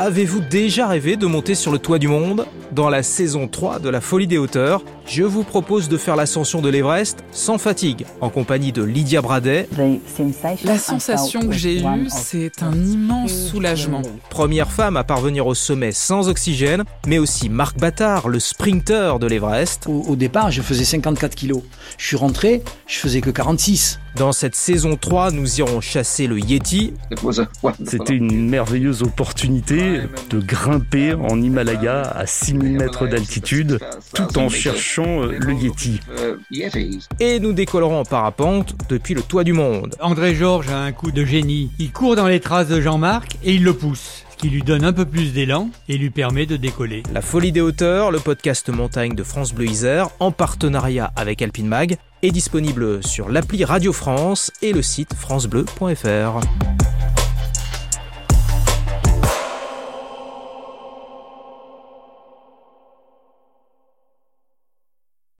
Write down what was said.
Avez-vous déjà rêvé de monter sur le toit du monde? Dans la saison 3 de la Folie des hauteurs, je vous propose de faire l'ascension de l'Everest sans fatigue, en compagnie de Lydia Bradet. La sensation que j'ai eue, c'est un immense soulagement. Première femme à parvenir au sommet sans oxygène, mais aussi Marc Battard, le sprinter de l'Everest. Au, au, départ, je faisais 54 kilos. Je suis rentré, je faisais que 46. Dans cette saison 3, nous irons chasser le Yeti. C'était une merveilleuse opportunité de grimper en Himalaya à 6000 mètres d'altitude tout en cherchant le Yeti. Et nous décollerons en parapente depuis le toit du monde. André Georges a un coup de génie. Il court dans les traces de Jean-Marc et il le pousse qui lui donne un peu plus d'élan et lui permet de décoller. La Folie des hauteurs, le podcast montagne de France Bleu Isère, en partenariat avec Alpine Mag, est disponible sur l'appli Radio France et le site francebleu.fr.